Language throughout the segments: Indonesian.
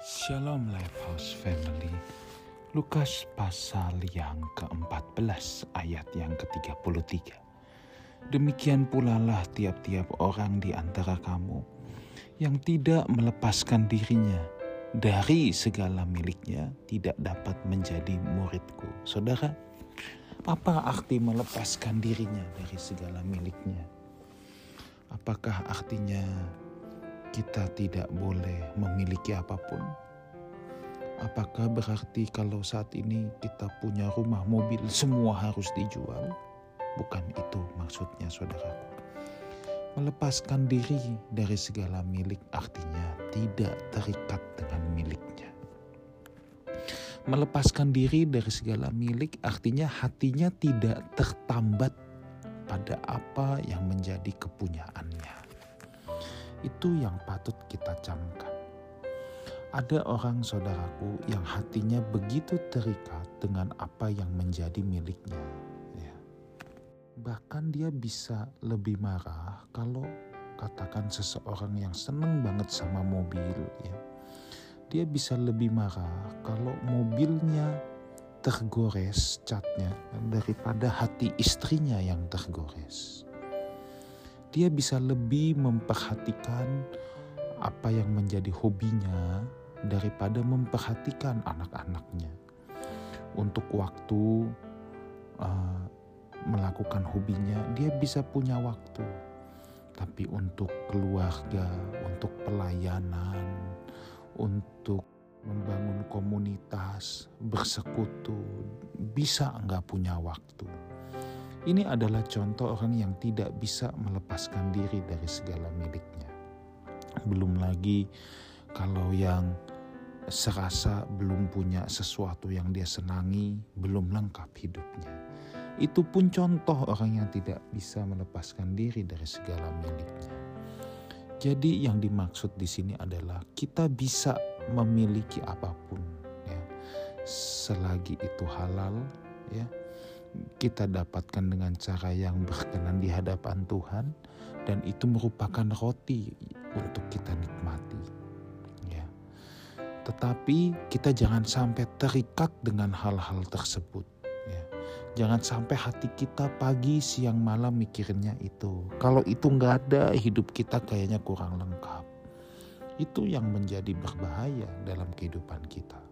Shalom Lifehouse Family. Lukas pasal yang ke-14 ayat yang ke-33. Demikian pula lah tiap-tiap orang di antara kamu yang tidak melepaskan dirinya dari segala miliknya tidak dapat menjadi muridku. Saudara, apa arti melepaskan dirinya dari segala miliknya? Apakah artinya kita tidak boleh memiliki apa pun? Apakah berarti kalau saat ini kita punya rumah, mobil, semua harus dijual? Bukan itu maksudnya saudaraku. Melepaskan diri dari segala milik artinya tidak terikat dengan miliknya. Melepaskan diri dari segala milik artinya hatinya tidak tertambat pada apa yang menjadi kepunyaannya. Itu yang patut kita camkan. Ada orang saudaraku yang hatinya begitu terikat dengan apa yang menjadi miliknya. Ya. Bahkan dia bisa lebih marah kalau katakan seseorang yang seneng banget sama mobil ya. Dia bisa lebih marah kalau mobilnya tergores catnya daripada hati istrinya yang tergores. Dia bisa lebih memperhatikan apa yang menjadi hobinya daripada memperhatikan anak-anaknya. Untuk waktu uh, melakukan hobinya, dia bisa punya waktu. Tapi untuk keluarga, untuk pelayanan, untuk membangun komunitas, bersekutu, bisa enggak punya waktu. Ini adalah contoh orang yang tidak bisa melepaskan diri dari segala miliknya. Belum lagi kalau yang serasa belum punya sesuatu yang dia senangi, belum lengkap hidupnya. Itu pun contoh orang yang tidak bisa melepaskan diri dari segala miliknya. Jadi yang dimaksud di sini adalah kita bisa memiliki apa pun ya. Selagi itu halal ya. Kita dapatkan dengan cara yang berkenan di hadapan Tuhan dan itu merupakan roti untuk kita nikmati. Tetapi kita jangan sampai terikat dengan hal-hal tersebut. Ya. Jangan sampai hati kita pagi, siang, malam mikirinnya itu. Kalau itu nggak ada, hidup kita kayaknya kurang lengkap. Itu yang menjadi berbahaya dalam kehidupan kita.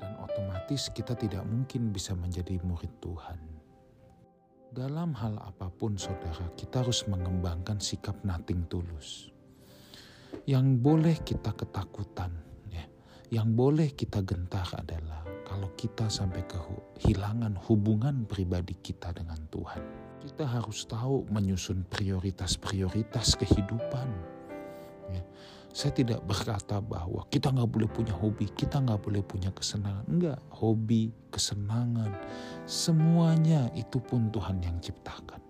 Dan otomatis kita tidak mungkin bisa menjadi murid Tuhan. Dalam hal apa pun saudara, kita harus mengembangkan sikap nating tulus. Yang boleh kita ketakutan, yang boleh kita gentar adalah kalau kita sampai kehilangan hubungan pribadi kita dengan Tuhan. Kita harus tahu menyusun prioritas-prioritas kehidupan. Ya. Saya tidak berkata bahwa kita nggak boleh punya hobi, kita nggak boleh punya kesenangan. Enggak, hobi, kesenangan, semuanya itu pun Tuhan yang ciptakan.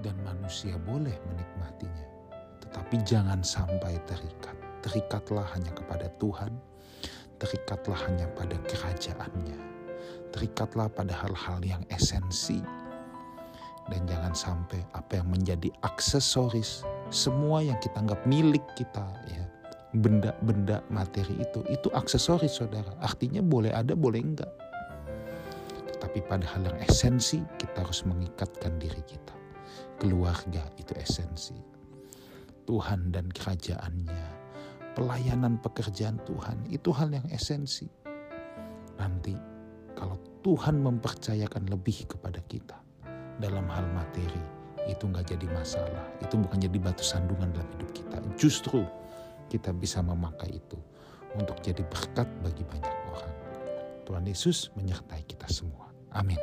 Dan manusia boleh menikmatinya. Tetapi jangan sampai terikat. Terikatlah hanya kepada Tuhan terikatlah hanya pada kerajaannya. Terikatlah pada hal-hal yang esensi. Dan jangan sampai apa yang menjadi aksesoris, semua yang kita anggap milik kita ya. Benda-benda materi itu, itu aksesoris saudara. Artinya boleh ada, boleh enggak. Tetapi pada hal yang esensi, kita harus mengikatkan diri kita. Keluarga itu esensi. Tuhan dan kerajaannya pelayanan pekerjaan Tuhan itu hal yang esensi. Nanti kalau Tuhan mempercayakan lebih kepada kita dalam hal materi, itu nggak jadi masalah. Itu bukan jadi batu sandungan dalam hidup kita. Justru kita bisa memakai itu untuk jadi berkat bagi banyak orang. Tuhan Yesus menyertai kita semua. Amin.